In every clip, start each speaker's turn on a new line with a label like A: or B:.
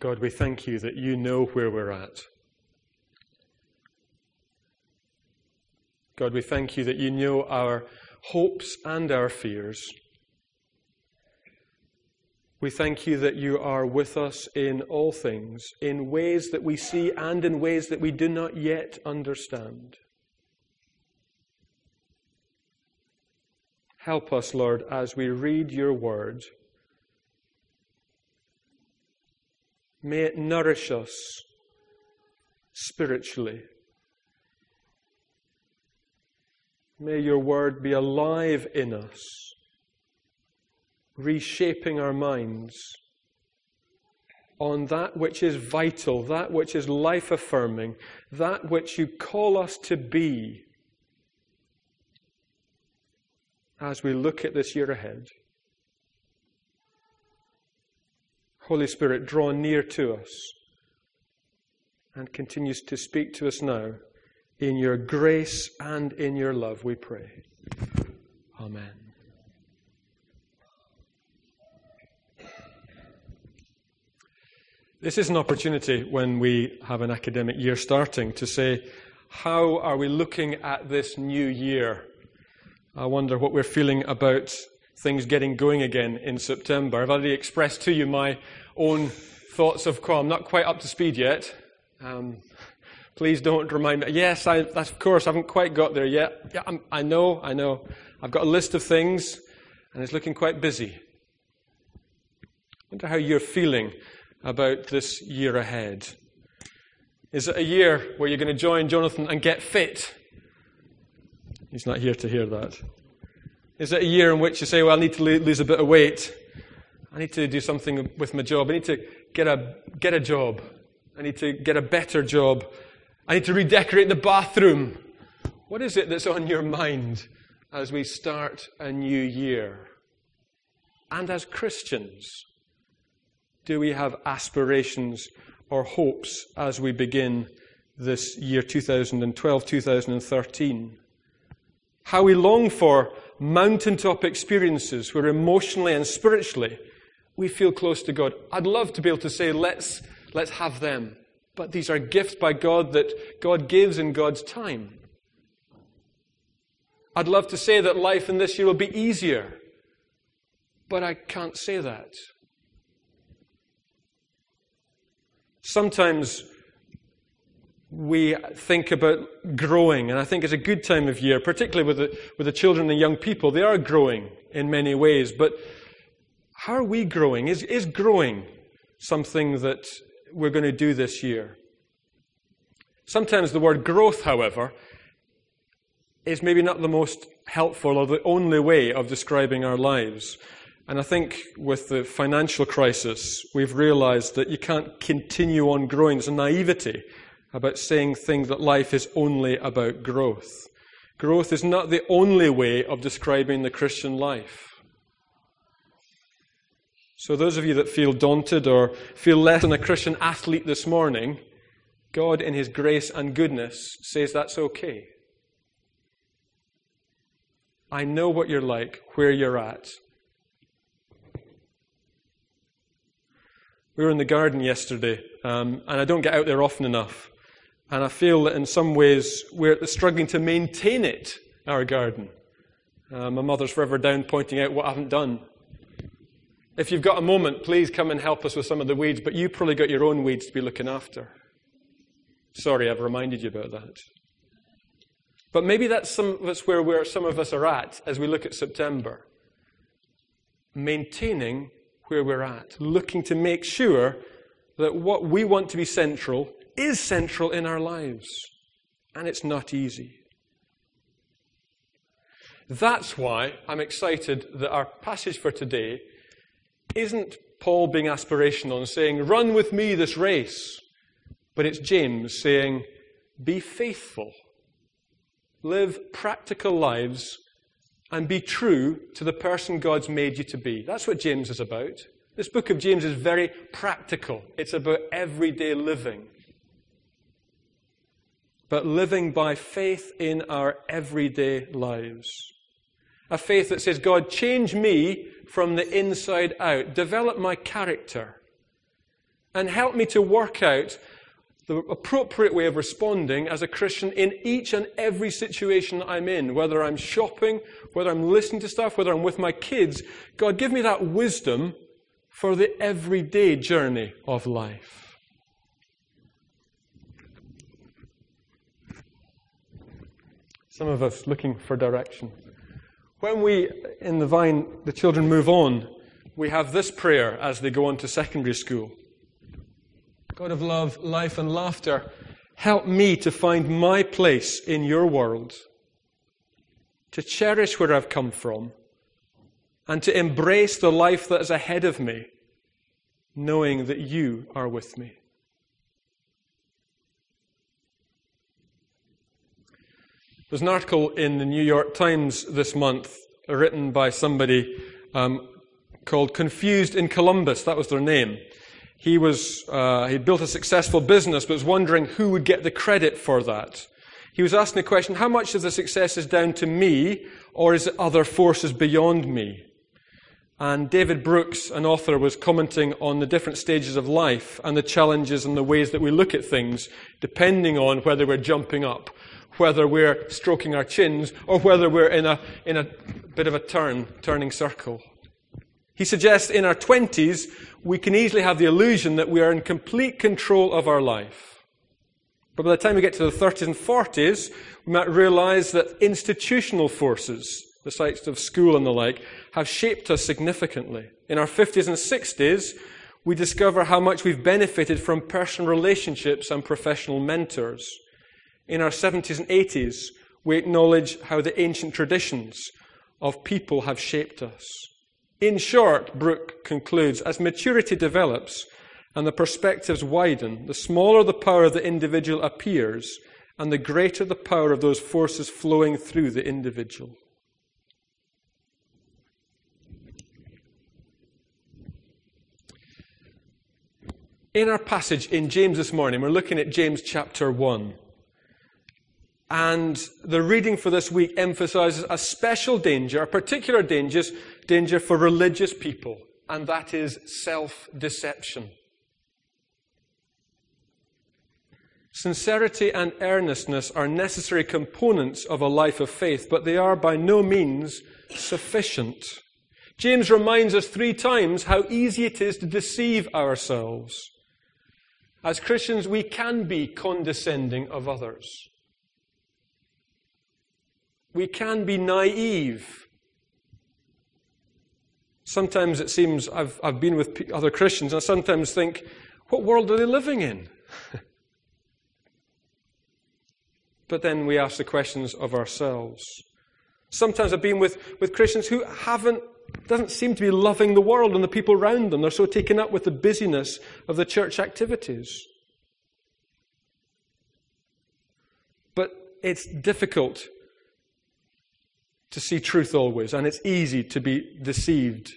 A: God, we thank you that you know where we're at. God, we thank you that you know our hopes and our fears. We thank you that you are with us in all things, in ways that we see and in ways that we do not yet understand. Help us, Lord, as we read your word. May it nourish us spiritually. May your word be alive in us, reshaping our minds on that which is vital, that which is life affirming, that which you call us to be as we look at this year ahead. Holy Spirit, draw near to us and continues to speak to us now. In your grace and in your love, we pray. Amen. This is an opportunity when we have an academic year starting to say, how are we looking at this new year? I wonder what we're feeling about things getting going again in September. I've already expressed to you my own thoughts of, I'm not quite up to speed yet. Um, please don't remind me. Yes, I, of course, I haven't quite got there yet. Yeah, I'm, I know, I know. I've got a list of things, and it's looking quite busy. I wonder how you're feeling about this year ahead. Is it a year where you're going to join Jonathan and get fit? He's not here to hear that. Is it a year in which you say, well, I need to lose a bit of weight? I need to do something with my job. I need to get a, get a job. I need to get a better job. I need to redecorate the bathroom. What is it that's on your mind as we start a new year? And as Christians, do we have aspirations or hopes as we begin this year 2012 2013? How we long for mountaintop experiences where emotionally and spiritually we feel close to God. I'd love to be able to say, let's, let's have them. But these are gifts by God that God gives in God's time. I'd love to say that life in this year will be easier, but I can't say that. Sometimes we think about growing, and I think it's a good time of year, particularly with the, with the children and young people. They are growing in many ways, but how are we growing? Is, is growing something that we're going to do this year? Sometimes the word growth, however, is maybe not the most helpful or the only way of describing our lives. And I think with the financial crisis, we've realized that you can't continue on growing. There's a naivety about saying things that life is only about growth. Growth is not the only way of describing the Christian life. So, those of you that feel daunted or feel less than a Christian athlete this morning, God, in His grace and goodness, says that's okay. I know what you're like, where you're at. We were in the garden yesterday, um, and I don't get out there often enough. And I feel that in some ways we're struggling to maintain it, our garden. Uh, my mother's forever down pointing out what I haven't done. If you've got a moment, please come and help us with some of the weeds, but you've probably got your own weeds to be looking after. Sorry, I've reminded you about that. But maybe that's some of us where, where some of us are at as we look at September. Maintaining where we're at, looking to make sure that what we want to be central is central in our lives. And it's not easy. That's why I'm excited that our passage for today isn't Paul being aspirational and saying, Run with me this race. But it's James saying, Be faithful. Live practical lives and be true to the person God's made you to be. That's what James is about. This book of James is very practical, it's about everyday living but living by faith in our everyday lives. A faith that says, God, change me from the inside out. Develop my character. and help me to work out the appropriate way of responding as a Christian in each and every situation I'm in, whether I'm shopping, whether I'm listening to stuff, whether I'm with my kids. God, give me that wisdom for the everyday journey of life. Some of us looking for direction. When we, in the vine, the children move on, we have this prayer as they go on to secondary school. God of love, life, and laughter, help me to find my place in your world, to cherish where I've come from, and to embrace the life that is ahead of me, knowing that you are with me. There's an article in the New York Times this month written by somebody um, called Confused in Columbus. That was their name he was uh, he built a successful business, but was wondering who would get the credit for that. He was asking the question: How much of the success is down to me, or is it other forces beyond me? And David Brooks, an author, was commenting on the different stages of life and the challenges and the ways that we look at things, depending on whether we're jumping up, whether we're stroking our chins, or whether we're in a, in a bit of a turn, turning circle. He suggests in our 20s, we can easily have the illusion that we are in complete control of our life. But by the time we get to the 30s and 40s, we might realize that institutional forces, the sites of school and the like, have shaped us significantly. In our 50s and 60s, we discover how much we've benefited from personal relationships and professional mentors. In our 70s and 80s, we acknowledge how the ancient traditions of people have shaped us. In short, Brooke concludes, as maturity develops and the perspectives widen, the smaller the power of the individual appears, and the greater the power of those forces flowing through the individual. In our passage in James this morning, we're looking at James chapter 1. And the reading for this week emphasizes a special danger, a particular danger, danger for religious people, and that is self deception. Sincerity and earnestness are necessary components of a life of faith, but they are by no means sufficient. James reminds us three times how easy it is to deceive ourselves. As Christians, we can be condescending of others. We can be naive. Sometimes it seems I've, I've been with other Christians, and I sometimes think, what world are they living in? but then we ask the questions of ourselves. Sometimes I've been with, with Christians who haven't, doesn't seem to be loving the world and the people around them. They're so taken up with the busyness of the church activities. But it's difficult to see truth always, and it's easy to be deceived.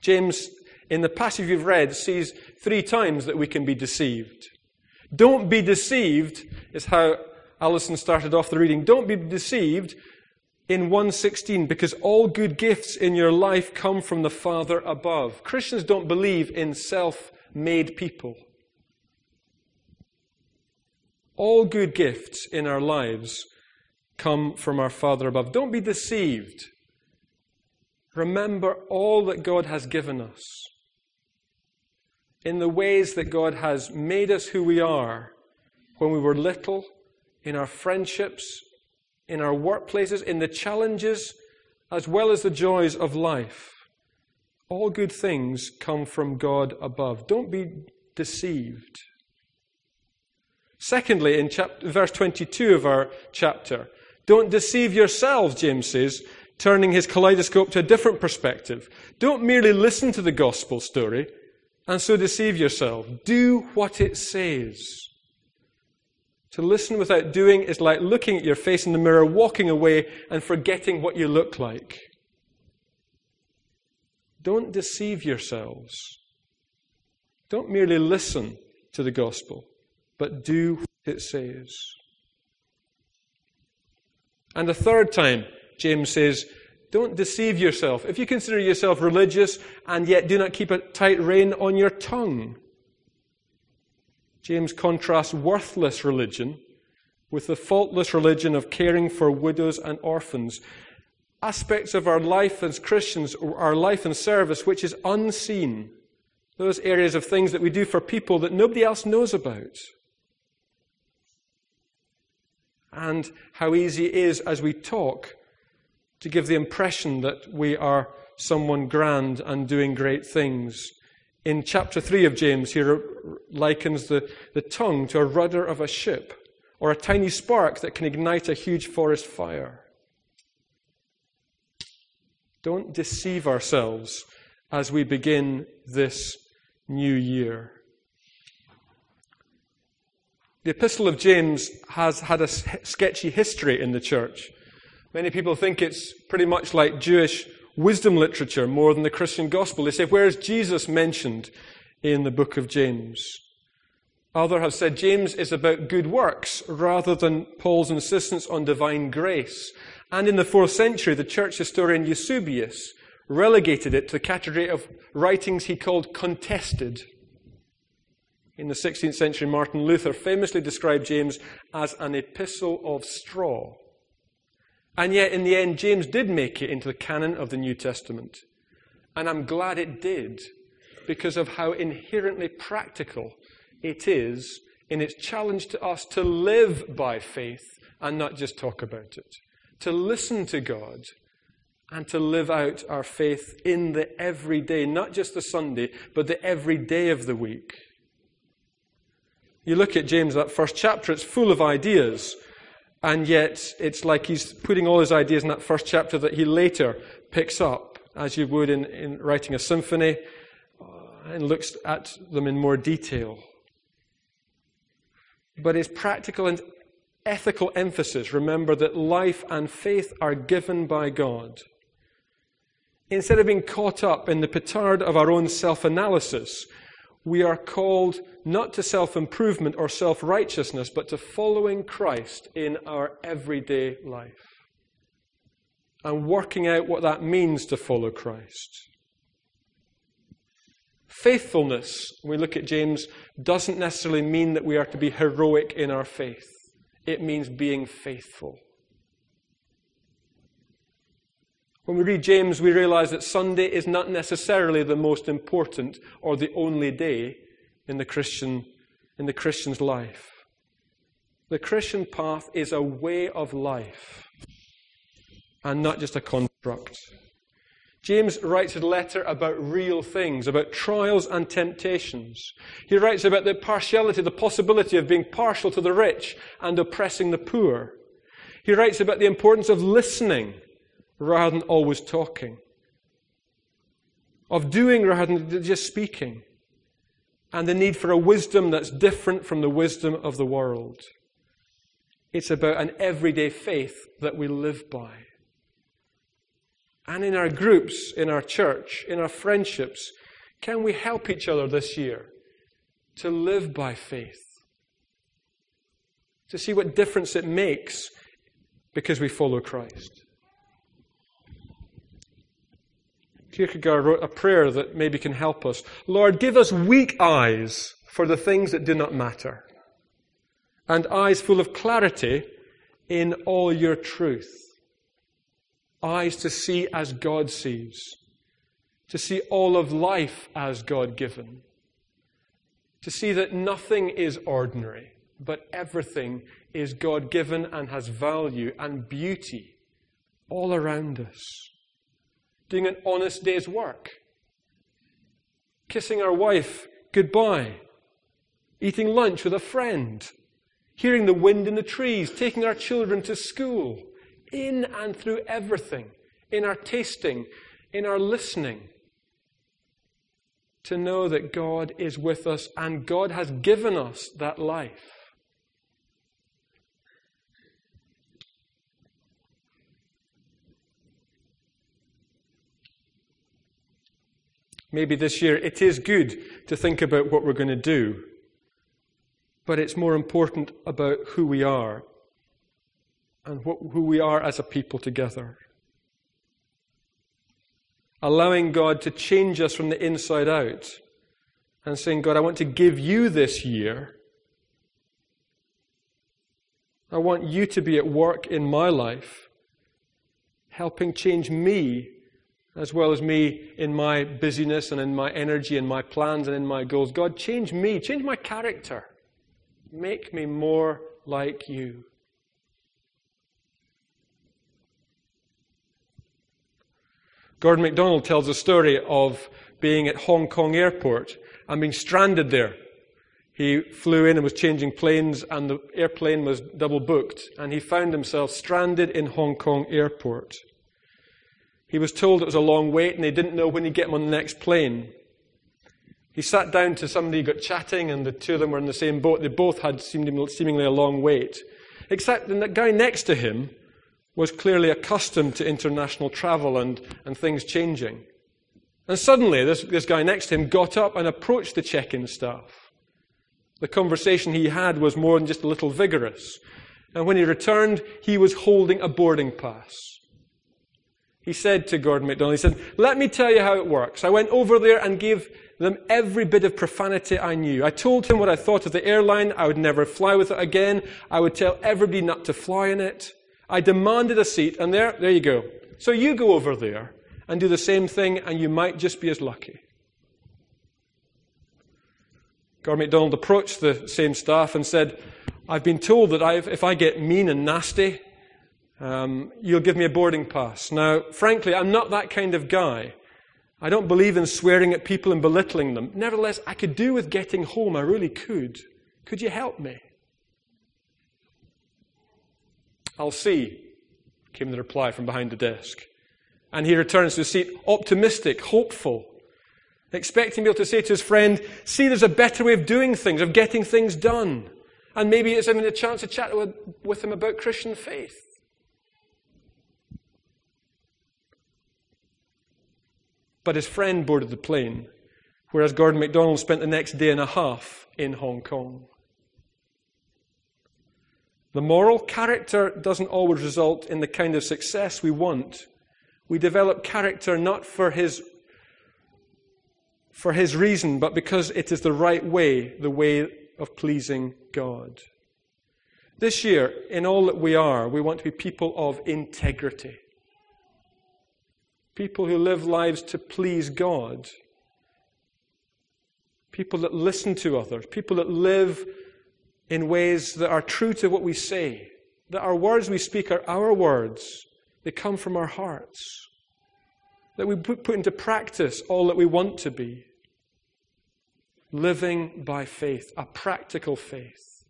A: James, in the passage you've read, sees three times that we can be deceived. Don't be deceived, is how Alison started off the reading. Don't be deceived in 116 because all good gifts in your life come from the Father above. Christians don't believe in self made people. All good gifts in our lives come from our Father above. Don't be deceived. Remember all that God has given us in the ways that God has made us who we are when we were little, in our friendships, in our workplaces, in the challenges, as well as the joys of life. All good things come from God above. Don't be deceived. Secondly, in chapter, verse 22 of our chapter, don't deceive yourselves, James says, turning his kaleidoscope to a different perspective. Don't merely listen to the gospel story and so deceive yourself. Do what it says. To listen without doing is like looking at your face in the mirror, walking away, and forgetting what you look like. Don't deceive yourselves. Don't merely listen to the gospel, but do what it says. And the third time, James says, don't deceive yourself. If you consider yourself religious and yet do not keep a tight rein on your tongue, James contrasts worthless religion with the faultless religion of caring for widows and orphans. Aspects of our life as Christians, our life and service, which is unseen. Those areas of things that we do for people that nobody else knows about. And how easy it is as we talk to give the impression that we are someone grand and doing great things. In chapter 3 of James, he likens the, the tongue to a rudder of a ship or a tiny spark that can ignite a huge forest fire. Don't deceive ourselves as we begin this new year. The Epistle of James has had a sketchy history in the church. Many people think it's pretty much like Jewish wisdom literature more than the Christian gospel. They say, Where is Jesus mentioned in the book of James? Others have said James is about good works rather than Paul's insistence on divine grace. And in the fourth century, the church historian Eusebius relegated it to the category of writings he called contested. In the 16th century, Martin Luther famously described James as an epistle of straw. And yet, in the end, James did make it into the canon of the New Testament. And I'm glad it did because of how inherently practical it is in its challenge to us to live by faith and not just talk about it, to listen to God and to live out our faith in the everyday, not just the Sunday, but the every day of the week. You look at James, that first chapter, it's full of ideas. And yet, it's like he's putting all his ideas in that first chapter that he later picks up, as you would in, in writing a symphony, uh, and looks at them in more detail but his practical and ethical emphasis remember that life and faith are given by God. Instead of being caught up in the petard of our own self analysis, we are called not to self improvement or self righteousness, but to following Christ in our everyday life and working out what that means to follow Christ. Faithfulness, when we look at James, doesn't necessarily mean that we are to be heroic in our faith. It means being faithful. When we read James, we realize that Sunday is not necessarily the most important or the only day in the Christian in the Christian's life. The Christian path is a way of life and not just a construct. James writes a letter about real things, about trials and temptations. He writes about the partiality, the possibility of being partial to the rich and oppressing the poor. He writes about the importance of listening rather than always talking, of doing rather than just speaking, and the need for a wisdom that's different from the wisdom of the world. It's about an everyday faith that we live by and in our groups, in our church, in our friendships, can we help each other this year to live by faith? To see what difference it makes because we follow Christ. Kierkegaard wrote a prayer that maybe can help us. Lord, give us weak eyes for the things that do not matter, and eyes full of clarity in all your truth eyes to see as God sees, to see all of life as God given, to see that nothing is ordinary, but everything is God given and has value and beauty all around us. Doing an honest day's work, kissing our wife goodbye, eating lunch with a friend, hearing the wind in the trees, taking our children to school. In and through everything, in our tasting, in our listening, to know that God is with us and God has given us that life. Maybe this year it is good to think about what we're going to do, but it's more important about who we are and what, who we are as a people together. Allowing God to change us from the inside out and saying, God, I want to give you this year I want you to be at work in my life, helping change me as well as me in my busyness and in my energy and my plans and in my goals. God, change me, change my character. Make me more like you. Gordon MacDonald tells a story of being at Hong Kong airport and being stranded there. He flew in and was changing planes, and the airplane was double booked, and he found himself stranded in Hong Kong airport. He was told it was a long wait, and they didn't know when he'd get him on the next plane. He sat down to somebody, got chatting, and the two of them were in the same boat. They both had seemingly a long wait. Except that the guy next to him was clearly accustomed to international travel and, and things changing. And suddenly, this, this guy next to him got up and approached the check in staff. The conversation he had was more than just a little vigorous. And when he returned, he was holding a boarding pass. He said to Gordon MacDonald, he said, Let me tell you how it works. I went over there and gave them every bit of profanity I knew. I told him what I thought of the airline. I would never fly with it again. I would tell everybody not to fly in it. I demanded a seat, and there, there you go. So you go over there and do the same thing, and you might just be as lucky. Gordon MacDonald approached the same staff and said, I've been told that I've, if I get mean and nasty, um, you'll give me a boarding pass. Now, frankly, I'm not that kind of guy. I don't believe in swearing at people and belittling them. Nevertheless, I could do with getting home. I really could. Could you help me? I'll see, came the reply from behind the desk. And he returns to his seat optimistic, hopeful expecting to be able to say to his friend, see, there's a better way of doing things, of getting things done. And maybe it's having a chance to chat with, with him about Christian faith. But his friend boarded the plane, whereas Gordon MacDonald spent the next day and a half in Hong Kong. The moral character doesn't always result in the kind of success we want. We develop character not for his for his reason, but because it is the right way, the way of pleasing God. This year, in all that we are, we want to be people of integrity. People who live lives to please God. People that listen to others. People that live in ways that are true to what we say. That our words we speak are our words. They come from our hearts. That we put into practice all that we want to be living by faith, a practical faith.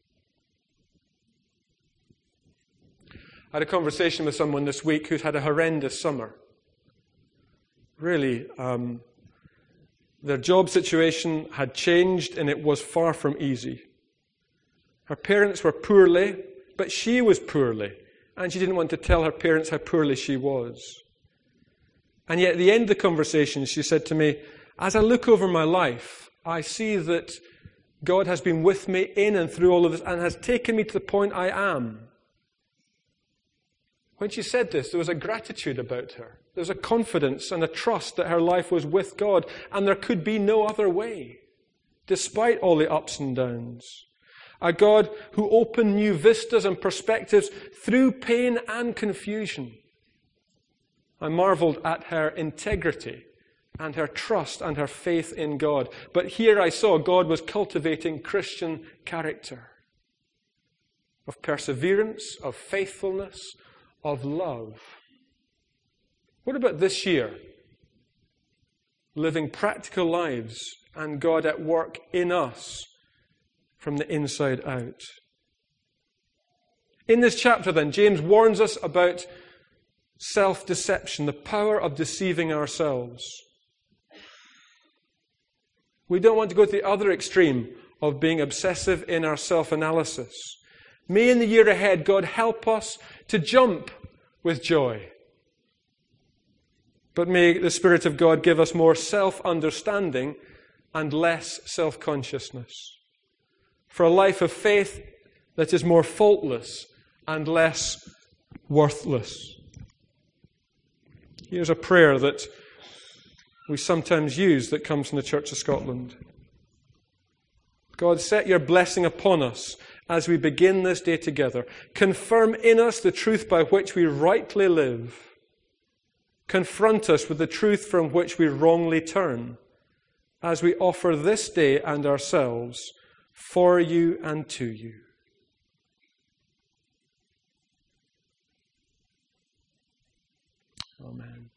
A: I had a conversation with someone this week who's had a horrendous summer. Really, um, their job situation had changed and it was far from easy. Her parents were poorly, but she was poorly, and she didn't want to tell her parents how poorly she was. And yet, at the end of the conversation, she said to me, As I look over my life, I see that God has been with me in and through all of this and has taken me to the point I am. When she said this, there was a gratitude about her. There was a confidence and a trust that her life was with God, and there could be no other way, despite all the ups and downs. A God who opened new vistas and perspectives through pain and confusion. I marveled at her integrity and her trust and her faith in God. But here I saw God was cultivating Christian character of perseverance, of faithfulness, of love. What about this year? Living practical lives and God at work in us from the inside out. In this chapter, then, James warns us about self deception, the power of deceiving ourselves. We don't want to go to the other extreme of being obsessive in our self analysis. May in the year ahead, God help us to jump with joy. But may the Spirit of God give us more self understanding and less self consciousness. For a life of faith that is more faultless and less worthless. Here's a prayer that we sometimes use that comes from the Church of Scotland. God, set your blessing upon us as we begin this day together. Confirm in us the truth by which we rightly live. Confront us with the truth from which we wrongly turn as we offer this day and ourselves for you and to you. Amen.